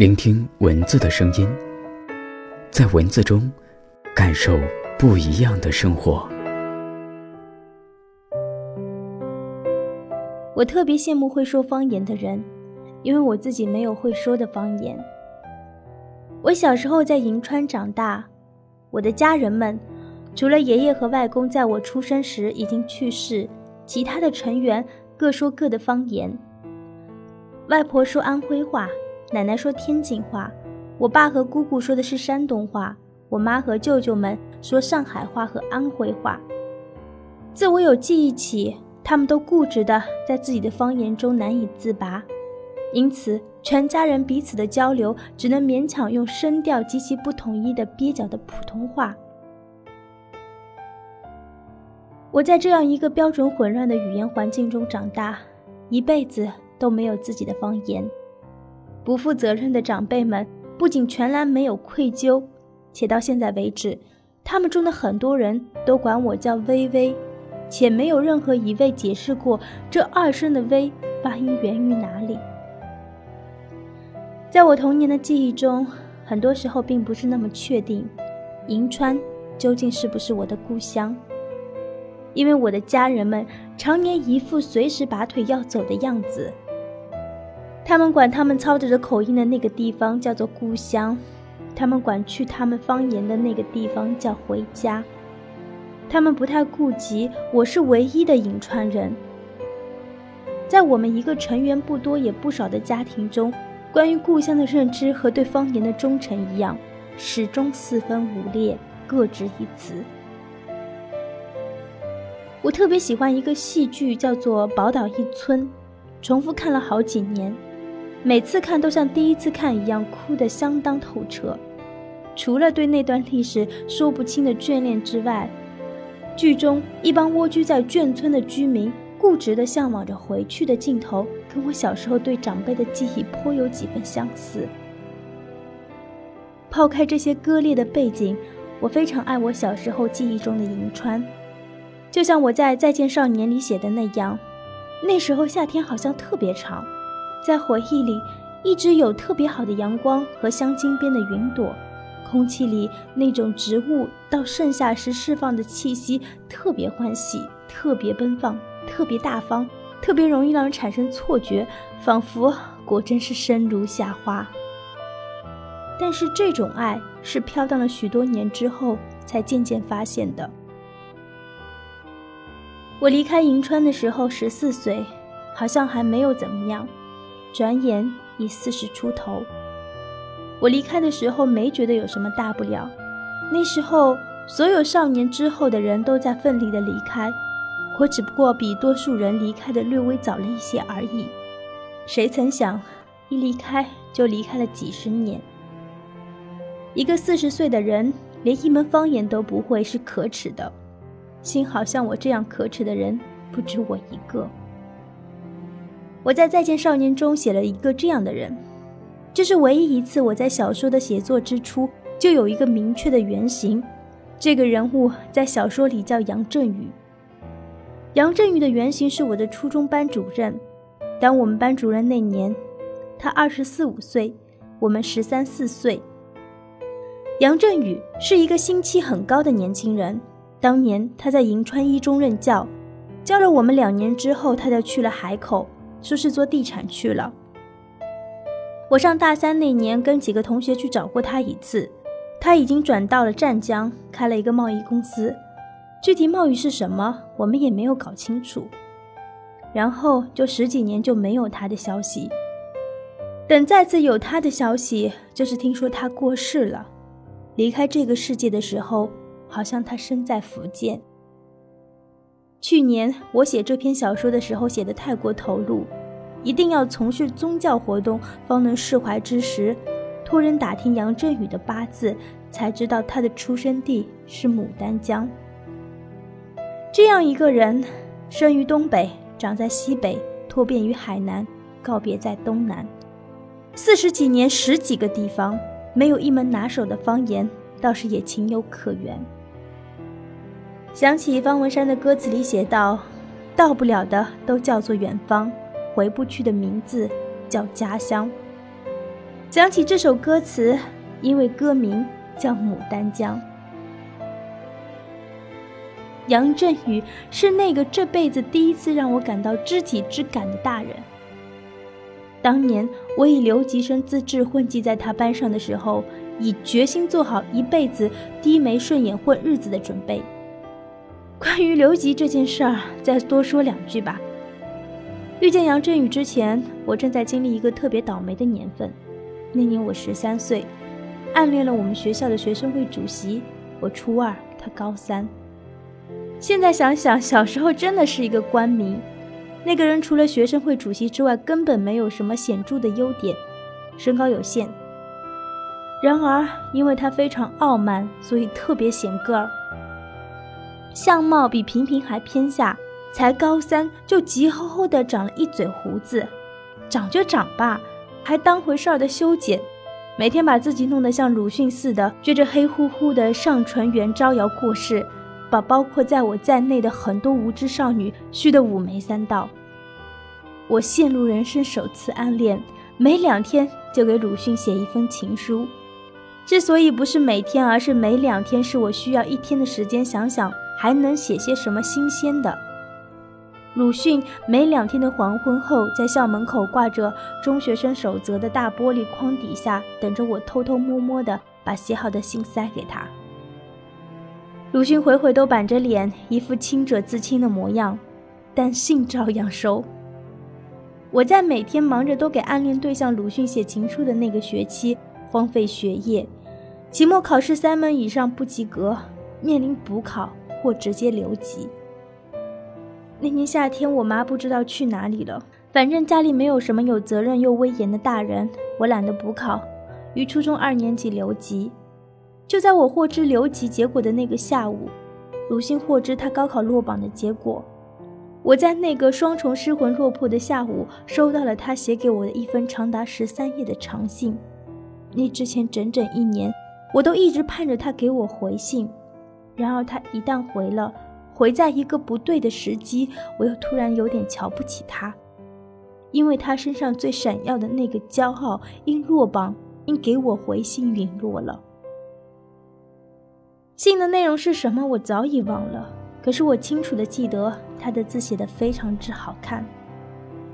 聆听文字的声音，在文字中感受不一样的生活。我特别羡慕会说方言的人，因为我自己没有会说的方言。我小时候在银川长大，我的家人们除了爷爷和外公在我出生时已经去世，其他的成员各说各的方言。外婆说安徽话。奶奶说天津话，我爸和姑姑说的是山东话，我妈和舅舅们说上海话和安徽话。自我有记忆起，他们都固执的在自己的方言中难以自拔，因此全家人彼此的交流只能勉强用声调极其不统一的蹩脚的普通话。我在这样一个标准混乱的语言环境中长大，一辈子都没有自己的方言。不负责任的长辈们不仅全然没有愧疚，且到现在为止，他们中的很多人都管我叫微微，且没有任何一位解释过这二声的“微”发音源于哪里。在我童年的记忆中，很多时候并不是那么确定，银川究竟是不是我的故乡，因为我的家人们常年一副随时拔腿要走的样子。他们管他们操着的口音的那个地方叫做故乡，他们管去他们方言的那个地方叫回家。他们不太顾及我是唯一的颍川人。在我们一个成员不多也不少的家庭中，关于故乡的认知和对方言的忠诚一样，始终四分五裂，各执一词。我特别喜欢一个戏剧，叫做《宝岛一村》，重复看了好几年。每次看都像第一次看一样，哭得相当透彻。除了对那段历史说不清的眷恋之外，剧中一帮蜗居在眷村的居民固执地向往着回去的镜头，跟我小时候对长辈的记忆颇有几分相似。抛开这些割裂的背景，我非常爱我小时候记忆中的银川，就像我在《再见少年》里写的那样，那时候夏天好像特别长。在回忆里，一直有特别好的阳光和镶金边的云朵，空气里那种植物到盛夏时释放的气息特别欢喜，特别奔放，特别大方，特别容易让人产生错觉，仿佛果真是生如夏花。但是这种爱是飘荡了许多年之后才渐渐发现的。我离开银川的时候十四岁，好像还没有怎么样。转眼已四十出头。我离开的时候没觉得有什么大不了。那时候，所有少年之后的人都在奋力的离开，我只不过比多数人离开的略微早了一些而已。谁曾想，一离开就离开了几十年。一个四十岁的人连一门方言都不会是可耻的，幸好像我这样可耻的人不止我一个。我在《再见少年》中写了一个这样的人，这是唯一一次我在小说的写作之初就有一个明确的原型。这个人物在小说里叫杨振宇。杨振宇的原型是我的初中班主任。当我们班主任那年，他二十四五岁，我们十三四岁。杨振宇是一个心气很高的年轻人。当年他在银川一中任教，教了我们两年之后，他就去了海口。说是做地产去了。我上大三那年，跟几个同学去找过他一次，他已经转到了湛江，开了一个贸易公司，具体贸易是什么，我们也没有搞清楚。然后就十几年就没有他的消息。等再次有他的消息，就是听说他过世了，离开这个世界的时候，好像他身在福建。去年我写这篇小说的时候写的太过投入，一定要从事宗教活动方能释怀之时，托人打听杨振宇的八字，才知道他的出生地是牡丹江。这样一个人，生于东北，长在西北，脱变于海南，告别在东南，四十几年，十几个地方，没有一门拿手的方言，倒是也情有可原。想起方文山的歌词里写道：“到不了的都叫做远方，回不去的名字叫家乡。”想起这首歌词，因为歌名叫《牡丹江》。杨振宇是那个这辈子第一次让我感到知己之感的大人。当年我以留级生资质混迹在他班上的时候，已决心做好一辈子低眉顺眼混日子的准备。关于留级这件事儿，再多说两句吧。遇见杨振宇之前，我正在经历一个特别倒霉的年份。那年我十三岁，暗恋了我们学校的学生会主席。我初二，他高三。现在想想，小时候真的是一个官迷。那个人除了学生会主席之外，根本没有什么显著的优点，身高有限。然而，因为他非常傲慢，所以特别显个儿。相貌比平平还偏下，才高三就急吼吼的长了一嘴胡子，长就长吧，还当回事儿的修剪，每天把自己弄得像鲁迅似的，撅着黑乎乎的上唇缘招摇过市。把包括在我在内的很多无知少女虚得五眉三道。我陷入人生首次暗恋，没两天就给鲁迅写一封情书。之所以不是每天，而是每两天，是我需要一天的时间想想还能写些什么新鲜的。鲁迅每两天的黄昏后，在校门口挂着中学生守则的大玻璃框底下，等着我偷偷摸摸的把写好的信塞给他。鲁迅回回都板着脸，一副清者自清的模样，但信照样收。我在每天忙着都给暗恋对象鲁迅写情书的那个学期，荒废学业，期末考试三门以上不及格，面临补考或直接留级。那年夏天，我妈不知道去哪里了，反正家里没有什么有责任又威严的大人，我懒得补考，于初中二年级留级。就在我获知留级结果的那个下午，鲁迅获知他高考落榜的结果。我在那个双重失魂落魄的下午，收到了他写给我的一封长达十三页的长信。那之前整整一年，我都一直盼着他给我回信。然而他一旦回了，回在一个不对的时机，我又突然有点瞧不起他，因为他身上最闪耀的那个骄傲，因落榜，因给我回信陨落了。信的内容是什么？我早已忘了。可是我清楚的记得，他的字写得非常之好看。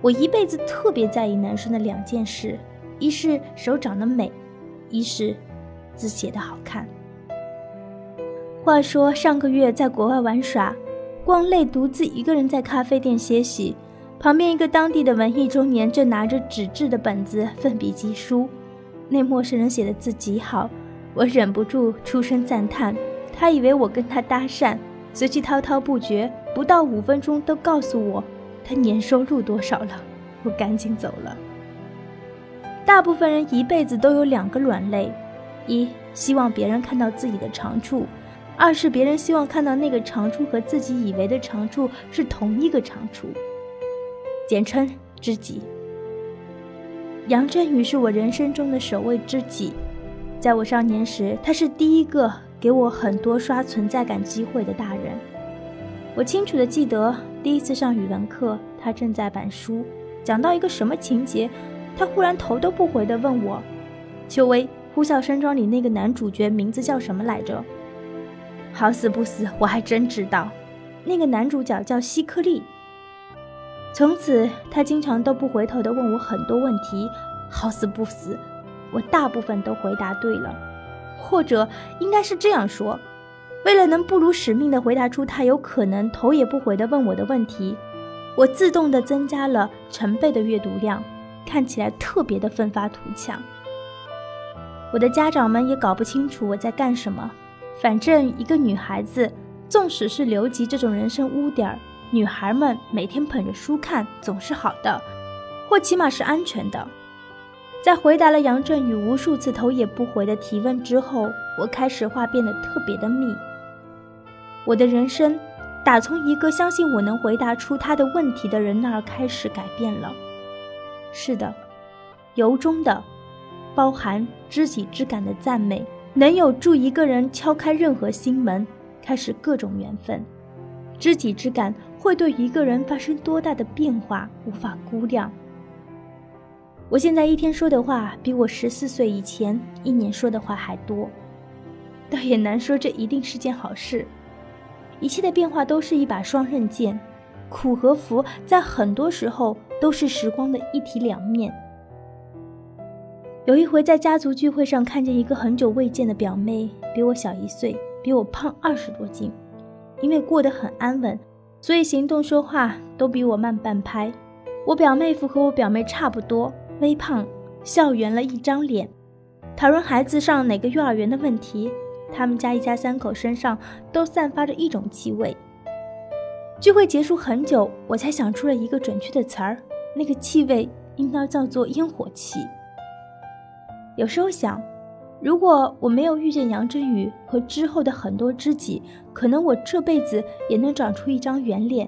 我一辈子特别在意男生的两件事：一是手长得美，一是字写得好看。话说上个月在国外玩耍，光累独自一个人在咖啡店歇息，旁边一个当地的文艺中年正拿着纸质的本子奋笔疾书。那陌生人写的字极好，我忍不住出声赞叹。他以为我跟他搭讪，随即滔滔不绝，不到五分钟都告诉我他年收入多少了。我赶紧走了。大部分人一辈子都有两个软肋：一希望别人看到自己的长处；二是别人希望看到那个长处和自己以为的长处是同一个长处，简称知己。杨振宇是我人生中的首位知己，在我少年时，他是第一个。给我很多刷存在感机会的大人，我清楚的记得第一次上语文课，他正在板书，讲到一个什么情节，他忽然头都不回的问我：“秋薇，呼啸山庄里那个男主角名字叫什么来着？”好死不死，我还真知道，那个男主角叫希克利。从此，他经常都不回头的问我很多问题，好死不死，我大部分都回答对了。或者应该是这样说：为了能不辱使命地回答出他有可能头也不回地问我的问题，我自动地增加了成倍的阅读量，看起来特别的奋发图强。我的家长们也搞不清楚我在干什么，反正一个女孩子，纵使是留级这种人生污点儿，女孩们每天捧着书看总是好的，或起码是安全的。在回答了杨振宇无数次头也不回的提问之后，我开始话变得特别的密。我的人生打从一个相信我能回答出他的问题的人那儿开始改变了。是的，由衷的，包含知己之感的赞美，能有助一个人敲开任何心门，开始各种缘分。知己之感会对一个人发生多大的变化，无法估量。我现在一天说的话，比我十四岁以前一年说的话还多。倒也难说，这一定是件好事。一切的变化都是一把双刃剑，苦和福在很多时候都是时光的一体两面。有一回在家族聚会上，看见一个很久未见的表妹，比我小一岁，比我胖二十多斤。因为过得很安稳，所以行动说话都比我慢半拍。我表妹夫和我表妹差不多，微胖，笑圆了一张脸。讨论孩子上哪个幼儿园的问题。他们家一家三口身上都散发着一种气味。聚会结束很久，我才想出了一个准确的词儿，那个气味应当叫做烟火气。有时候想，如果我没有遇见杨振宇和之后的很多知己，可能我这辈子也能长出一张圆脸，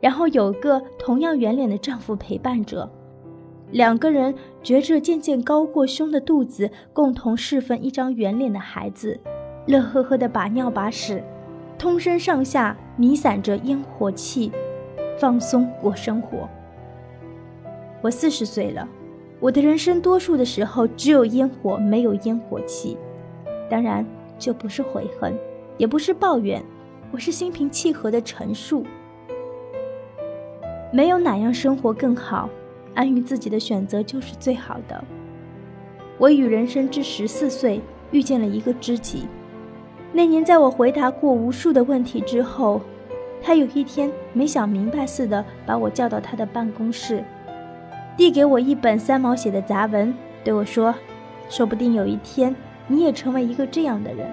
然后有个同样圆脸的丈夫陪伴着，两个人觉着渐渐高过胸的肚子，共同侍奉一张圆脸的孩子。乐呵呵的把尿把屎，通身上下弥散着烟火气，放松过生活。我四十岁了，我的人生多数的时候只有烟火，没有烟火气。当然，这不是悔恨，也不是抱怨，我是心平气和的陈述。没有哪样生活更好，安于自己的选择就是最好的。我与人生之十四岁遇见了一个知己。那年，在我回答过无数的问题之后，他有一天没想明白似的把我叫到他的办公室，递给我一本三毛写的杂文，对我说：“说不定有一天你也成为一个这样的人。”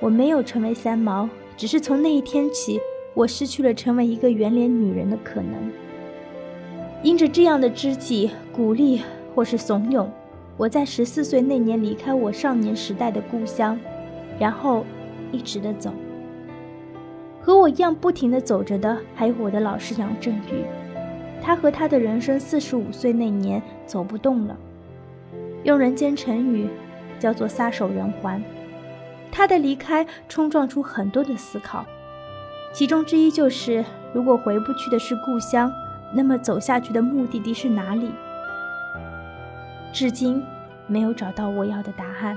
我没有成为三毛，只是从那一天起，我失去了成为一个圆脸女人的可能。因着这样的知己鼓励或是怂恿，我在十四岁那年离开我少年时代的故乡。然后，一直的走。和我一样不停的走着的，还有我的老师杨振宇。他和他的人生四十五岁那年走不动了，用人间成语叫做撒手人寰。他的离开冲撞出很多的思考，其中之一就是：如果回不去的是故乡，那么走下去的目的地是哪里？至今没有找到我要的答案。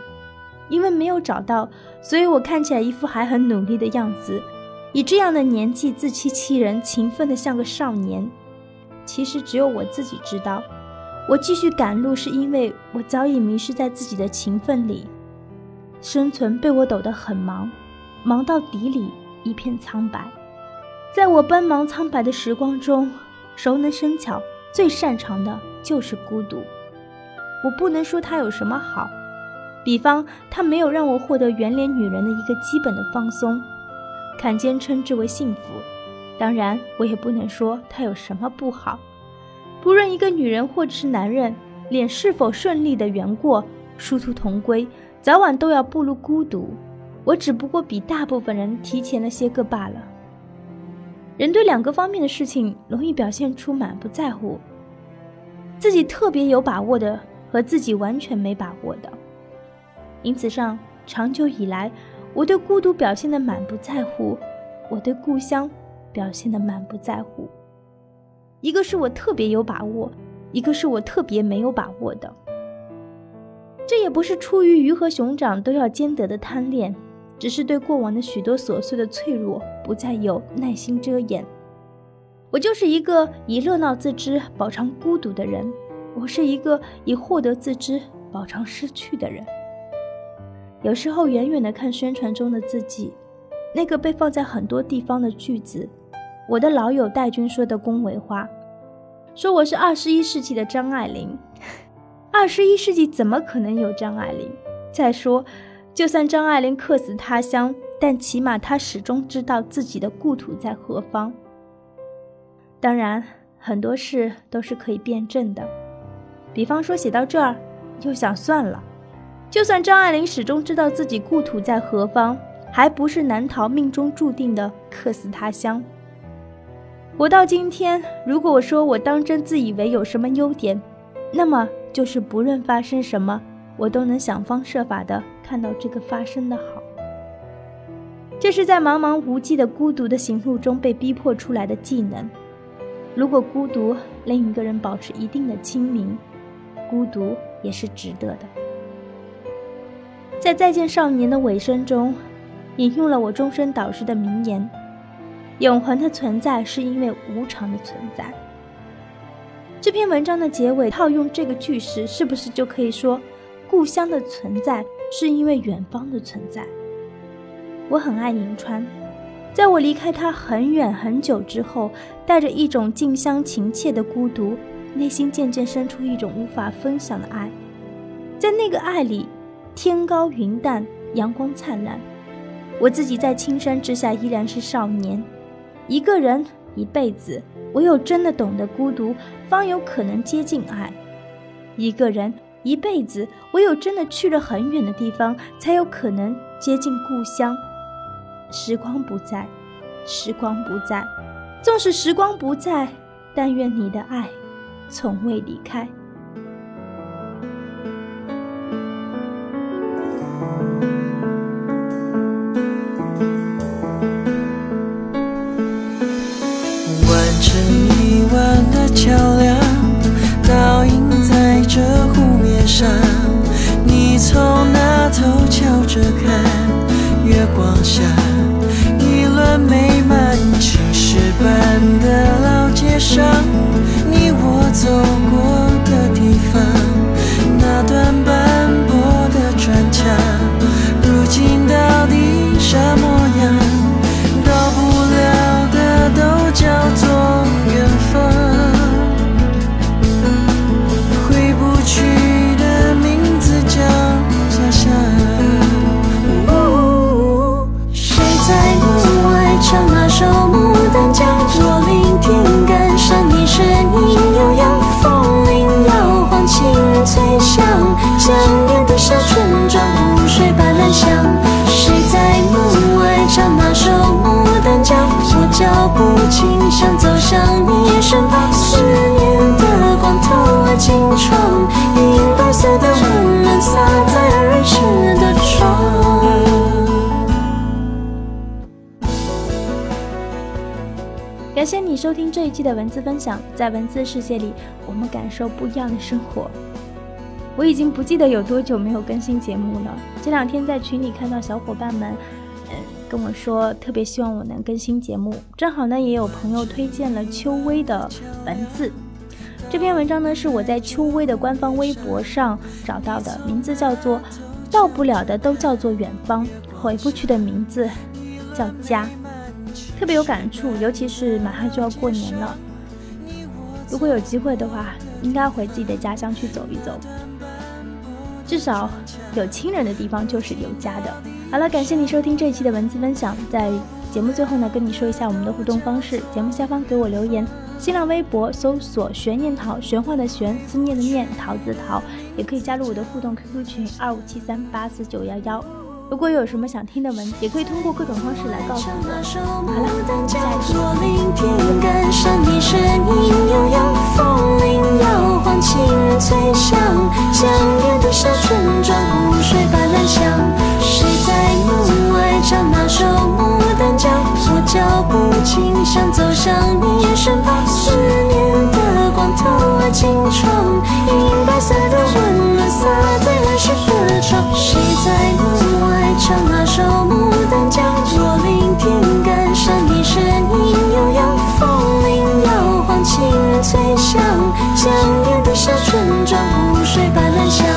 因为没有找到，所以我看起来一副还很努力的样子。以这样的年纪自欺欺人，勤奋的像个少年。其实只有我自己知道，我继续赶路是因为我早已迷失在自己的勤奋里。生存被我抖得很忙，忙到底里一片苍白。在我奔忙苍白的时光中，熟能生巧，最擅长的就是孤独。我不能说它有什么好。比方，他没有让我获得圆脸女人的一个基本的放松，坎肩称之为幸福。当然，我也不能说他有什么不好。不论一个女人或者是男人，脸是否顺利的圆过，殊途同归，早晚都要步入孤独。我只不过比大部分人提前了些个罢了。人对两个方面的事情容易表现出满不在乎，自己特别有把握的和自己完全没把握的。因此上，长久以来，我对孤独表现的满不在乎，我对故乡表现的满不在乎。一个是我特别有把握，一个是我特别没有把握的。这也不是出于鱼和熊掌都要兼得的贪恋，只是对过往的许多琐碎的脆弱不再有耐心遮掩。我就是一个以热闹自知饱尝孤独的人，我是一个以获得自知饱尝失去的人。有时候远远的看宣传中的自己，那个被放在很多地方的句子，我的老友戴军说的恭维话，说我是二十一世纪的张爱玲。二十一世纪怎么可能有张爱玲？再说，就算张爱玲客死他乡，但起码她始终知道自己的故土在何方。当然，很多事都是可以辩证的，比方说写到这儿，又想算了。就算张爱玲始终知道自己故土在何方，还不是难逃命中注定的客死他乡。活到今天，如果我说我当真自以为有什么优点，那么就是不论发生什么，我都能想方设法的看到这个发生的好。这是在茫茫无际的孤独的行路中被逼迫出来的技能。如果孤独令一个人保持一定的清明，孤独也是值得的。在《再见少年》的尾声中，引用了我终身导师的名言：“永恒的存在是因为无常的存在。”这篇文章的结尾套用这个句式，是不是就可以说，故乡的存在是因为远方的存在？我很爱银川，在我离开他很远很久之后，带着一种近乡情怯的孤独，内心渐渐生出一种无法分享的爱，在那个爱里。天高云淡，阳光灿烂。我自己在青山之下依然是少年，一个人一辈子，唯有真的懂得孤独，方有可能接近爱。一个人一辈子，唯有真的去了很远的地方，才有可能接近故乡。时光不在，时光不在，纵使时光不在，但愿你的爱从未离开。成一弯的桥梁倒映在这湖面上，你从那头瞧着看，月光下一轮美满，青石板的老街上，你我走过感谢你收听这一期的文字分享，在文字世界里，我们感受不一样的生活。我已经不记得有多久没有更新节目了。这两天在群里看到小伙伴们，嗯，跟我说特别希望我能更新节目。正好呢，也有朋友推荐了秋微的文字。这篇文章呢是我在秋微的官方微博上找到的，名字叫做“到不了的都叫做远方，回不去的名字叫家”。特别有感触，尤其是马上就要过年了，如果有机会的话，应该回自己的家乡去走一走。至少有亲人的地方就是有家的。好了，感谢你收听这一期的文字分享。在节目最后呢，跟你说一下我们的互动方式：节目下方给我留言，新浪微博搜索“玄念桃”，玄幻的玄，思念的念，桃子桃，也可以加入我的互动 QQ 群二五七三八四九幺幺。如果有什么想听的文，也可以通过各种方式来告诉我。好了，下一期。唱那首牡丹江我聆听感伤你声音悠扬风铃摇晃清脆响江边的小村庄午睡般安详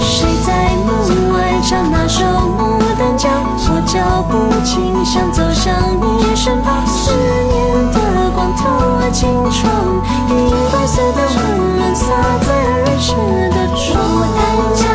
谁在门外唱那首牡丹江我脚步轻响走向你身旁思念的光透进窗银白色的温暖洒在儿时的床